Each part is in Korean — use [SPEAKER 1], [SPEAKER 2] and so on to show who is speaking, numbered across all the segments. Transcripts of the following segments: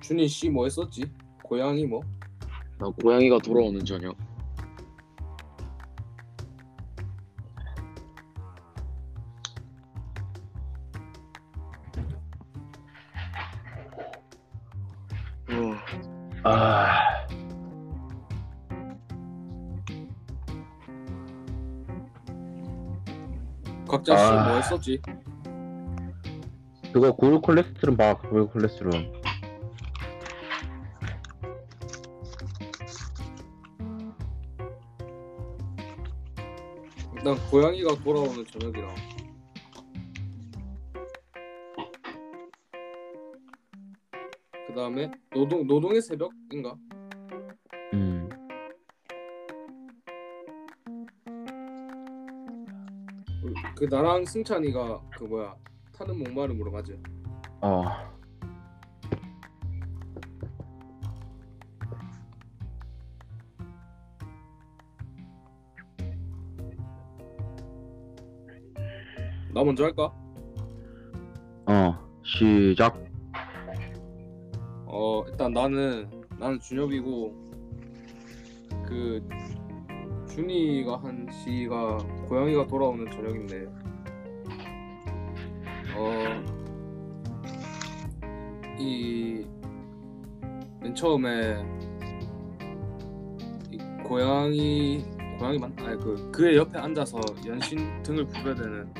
[SPEAKER 1] 준이 씨 뭐 했었지? 고양이 뭐?
[SPEAKER 2] 나 고양이가 돌아오는 저녁. 어,
[SPEAKER 3] 아,
[SPEAKER 1] 각자 씨
[SPEAKER 3] 아.
[SPEAKER 1] 뭐 했었지?
[SPEAKER 3] 그거 고유 콜레스테롤 봐, 고유 콜레스테롤.
[SPEAKER 1] 난 고양이가 돌아오는 저녁이랑 그 다음에 노동 노동의 새벽인가?
[SPEAKER 3] 음,
[SPEAKER 1] 그 나랑 승찬이가 그 뭐야 타는 목마름으로 가지.
[SPEAKER 3] 어,
[SPEAKER 1] 나 먼저 할까?
[SPEAKER 3] 어, 시작.
[SPEAKER 1] 어 일단 나는 나는 준엽이고 그 준이가 한 시가 고양이가 돌아오는 저녁인데 어이 맨 처음에 이 고양이 고양이 맞 아니 그 그의 옆에 앉아서 연신 등을 부벼대는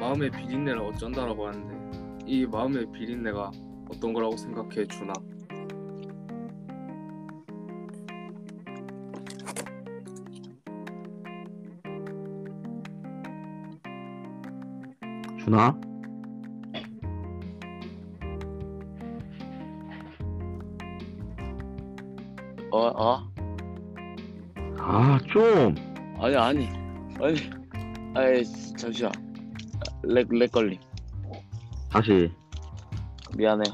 [SPEAKER 1] 마음의 비린내를 어쩐다라고 하는데 이 마음의 비린내가 어떤 거라고 생각해 주나?
[SPEAKER 3] 준아?
[SPEAKER 2] 어, 어?
[SPEAKER 3] 아, 좀.
[SPEAKER 2] 아니, 아니, 아니, 아이, 잠시만. lag, lag 걸림.
[SPEAKER 3] 다시.
[SPEAKER 2] 미안해.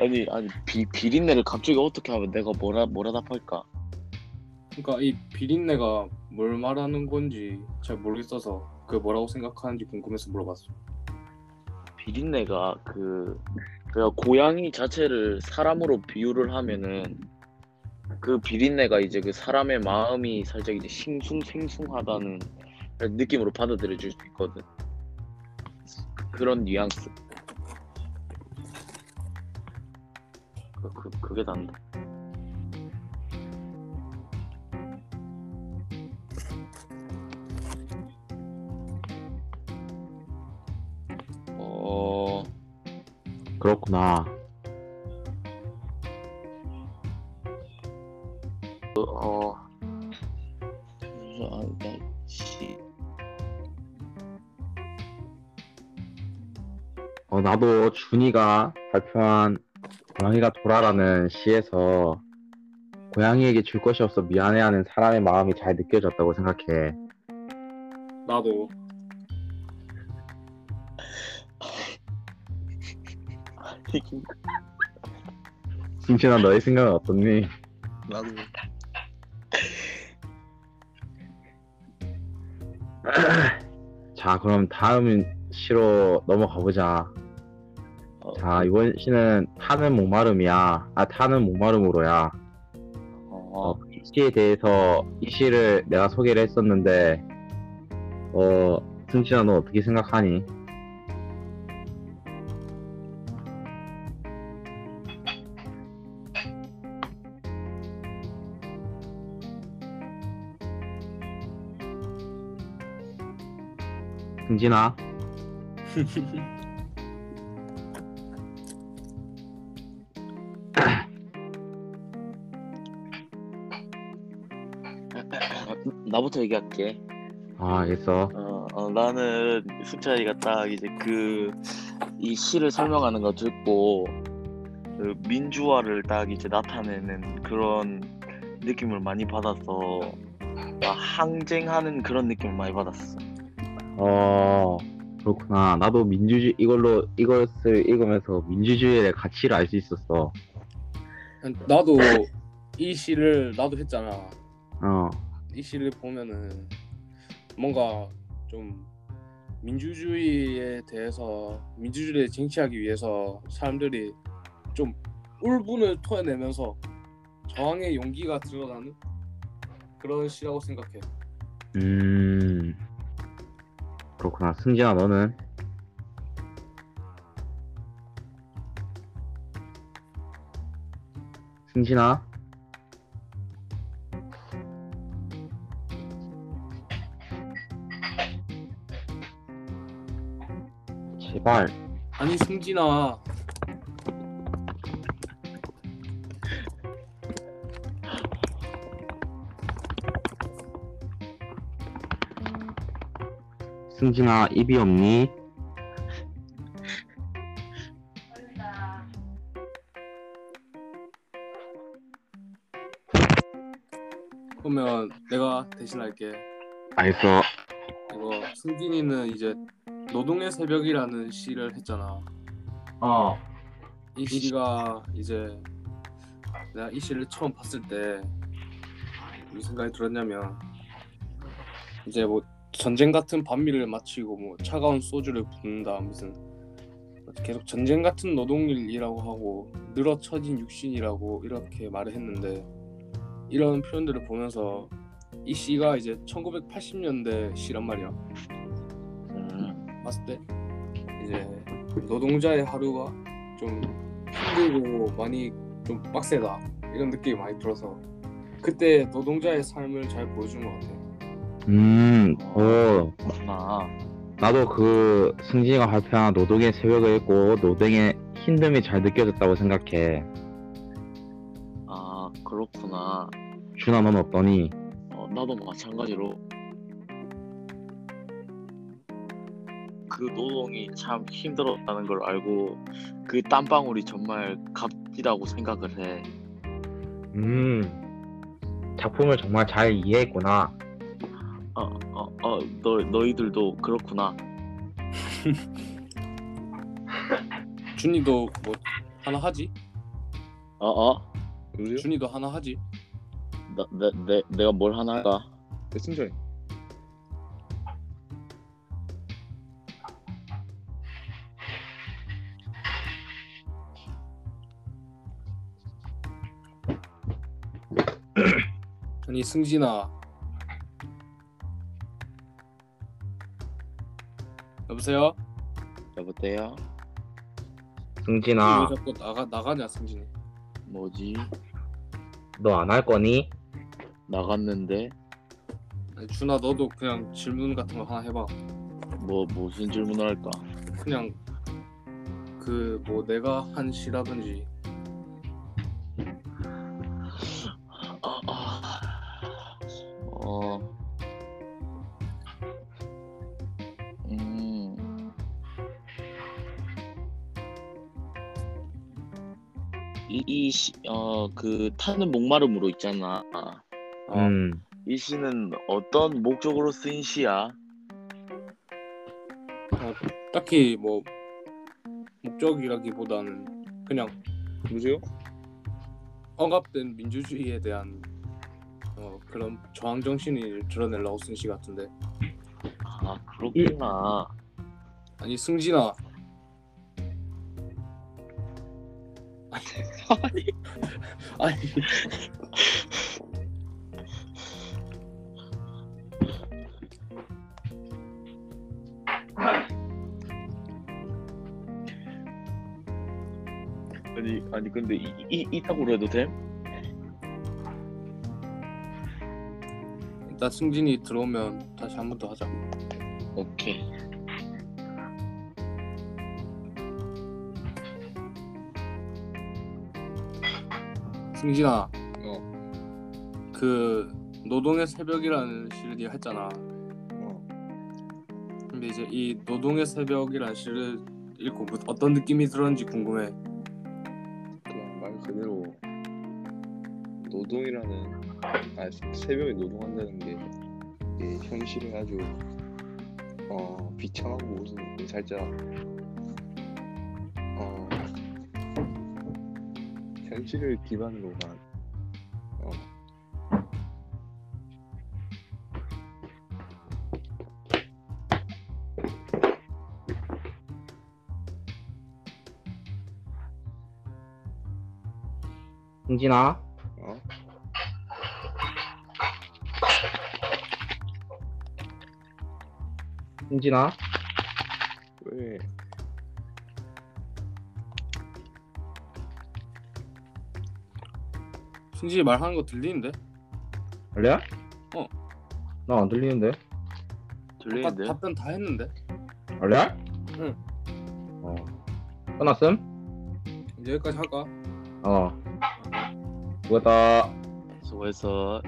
[SPEAKER 2] 아니, 아니, 비, 비린내를 갑자기 어떻게 하면 내가 뭐라, 뭐라 답할까?
[SPEAKER 1] 그러니까 이 비린내가 뭘 말하는 건지 잘 모르겠어서 그 뭐라고 생각하는지 궁금해서 물어봤어.
[SPEAKER 2] 비린내가 그, 그 고양이 자체를 사람으로 비유를 하면은 그 비린내가 이제 그 사람의 마음이 살짝 이제 싱숭생숭하다는 느낌으로 받아들여질 수 있거든. 그런 뉘앙스. 그, 그 그게 난다.
[SPEAKER 3] 그렇구나.
[SPEAKER 2] 어, 아, 씨.
[SPEAKER 3] 어, 나도 준이가 발표한 고양이가 돌아라는 시에서 고양이에게 줄 것이 없어 미안해하는 사람의 마음이 잘 느껴졌다고 생각해.
[SPEAKER 1] 나도
[SPEAKER 3] 승진아, 너의 생각은 어떻니?
[SPEAKER 2] 나도
[SPEAKER 3] 자, 그럼 다음 시로 넘어가 보자.
[SPEAKER 2] 어,
[SPEAKER 3] 자, 이번 시는 타는 목마름이야. 아, 타는 목마름으로야.
[SPEAKER 2] 어,
[SPEAKER 3] 어, 이 시에 대해서 이 시를 내가 소개를 했었는데, 어, 승진아, 너 어떻게 생각하니? 승진아,
[SPEAKER 2] 나부터 얘기할게.
[SPEAKER 3] 아, 알겠어.
[SPEAKER 2] 어, 어, 나는 승찬이가 딱 이제 그 이 시를 설명하는 거 듣고 그 민주화를 딱 이제 나타내는 그런 느낌을 많이 받아서 막 항쟁하는 그런 느낌을 많이 받았어.
[SPEAKER 3] 어, 그렇구나. 나도 민주주의, 이걸로, 이것을 읽으면서 민주주의의 가치를 알 수 있었어.
[SPEAKER 1] 나도 이 시를 나도 했잖아.
[SPEAKER 3] 어,
[SPEAKER 1] 이 시를 보면은 뭔가 좀 민주주의에 대해서 민주주의를 쟁취하기 위해서 사람들이 좀 울분을 토해내면서 저항의 용기가 드러나는 그런 시라고 생각해.
[SPEAKER 3] 음 그렇구나. 승진아 너는? 승진아? 제발.
[SPEAKER 1] 아니 승진아
[SPEAKER 3] 승진아 입이 없니?
[SPEAKER 1] 그러면 내가 대신할게.
[SPEAKER 3] 알겠어
[SPEAKER 1] 이거 승진이는 이제 노동의 새벽이라는 시를 했잖아.
[SPEAKER 3] 어
[SPEAKER 1] 이 시가 이제 내가 이 시를 처음 봤을 때 무슨 생각이 들었냐면 이제 뭐 전쟁 같은 반미를 마치고 뭐 차가운 소주를 붓는다 무슨 계속 전쟁 같은 노동일이라고 하고 늘어처진 육신이라고 이렇게 말을 했는데 이런 표현들을 보면서 이 시가 이제 1980년대 시란 말이야.
[SPEAKER 2] 음,
[SPEAKER 1] 봤을 때 이제 노동자의 하루가 좀 힘들고 많이 좀 빡세다 이런 느낌이 많이 들어서 그때 노동자의 삶을 잘 보여준 것 같아.
[SPEAKER 3] 음, 어,
[SPEAKER 2] 그렇구나.
[SPEAKER 3] 나도 그 승진이가 발표한 노동의 새벽을 읽고 노동의 힘듦이 잘 느껴졌다고 생각해.
[SPEAKER 2] 아, 그렇구나.
[SPEAKER 3] 준아, 넌 어떠니?
[SPEAKER 2] 어, 나도 마찬가지로 그 노동이 참 힘들었다는 걸 알고 그 땀방울이 정말 값지다고 생각을 해.
[SPEAKER 3] 음, 작품을 정말 잘 이해했구나.
[SPEAKER 2] 어, 어, 어, 너 너희들도 그렇구나.
[SPEAKER 1] 준이도 뭐 하나 하지?
[SPEAKER 2] 어, 어,
[SPEAKER 4] 누구세요?
[SPEAKER 1] 준이도 하나 하지?
[SPEAKER 2] 나, 내, 내, 내가 뭘 하나 할까?
[SPEAKER 4] 네, 승전이.
[SPEAKER 1] 아니 승진아. 여보세요?
[SPEAKER 2] 여보세요?
[SPEAKER 3] 승진아,
[SPEAKER 1] 왜 자꾸 나가 나가냐 승진이?
[SPEAKER 2] 뭐지?
[SPEAKER 3] 너 안 할 거니?
[SPEAKER 2] 나갔는데
[SPEAKER 1] 아니, 준아 너도 그냥 질문 같은 거 하나 해봐.
[SPEAKER 2] 뭐 무슨 질문을 할까?
[SPEAKER 1] 그냥 그 뭐 내가 한 시라든지
[SPEAKER 2] 어, 그, 타는 목마름으로 있잖아.
[SPEAKER 1] 어,
[SPEAKER 3] 음,
[SPEAKER 2] 이 시는 어떤 목적으로 쓰인 시야?
[SPEAKER 1] 딱히 뭐 목적이라기보다는 그냥
[SPEAKER 4] 누구세요?
[SPEAKER 1] 억압된 민주주의에 대한 어, 그런 저항 정신을 드러내려고 쓴 시 같은데
[SPEAKER 2] 아, 그렇구나.
[SPEAKER 1] 아니 승진아 아니 아니
[SPEAKER 2] 아니, 아니, 근데 이, 이, 이따구로 해도 돼?
[SPEAKER 1] 일단 승진이 들어오면 다시 한 번 더 하자
[SPEAKER 2] 오케이.
[SPEAKER 1] 승진아
[SPEAKER 4] 어.
[SPEAKER 1] 그 노동의 새벽이라는 시를 네가 했잖아
[SPEAKER 4] 어.
[SPEAKER 1] 근데 이제 이 노동의 새벽이라는 시를 읽고 뭐 어떤 느낌이 들었는지 궁금해
[SPEAKER 4] 그냥 말 그대로 노동이라는 아 새벽에 노동한다는 게 이게 현실에 아주 어 비참하고 무슨 그 살짝 정치를 기반으로 한 어.
[SPEAKER 3] 은진아
[SPEAKER 4] 어?
[SPEAKER 3] 은진아
[SPEAKER 1] 승진이 말하는 거 들리는데?
[SPEAKER 3] 원래야?
[SPEAKER 1] 어.
[SPEAKER 3] 나 안 들리는데
[SPEAKER 1] 아까
[SPEAKER 2] 들리는데?
[SPEAKER 1] 답변 다 했는데?
[SPEAKER 3] 원래야?
[SPEAKER 1] 응.
[SPEAKER 3] 어 끝났음?
[SPEAKER 1] 이제 여기까지 할까?
[SPEAKER 3] 어 수고했다
[SPEAKER 2] 수고했어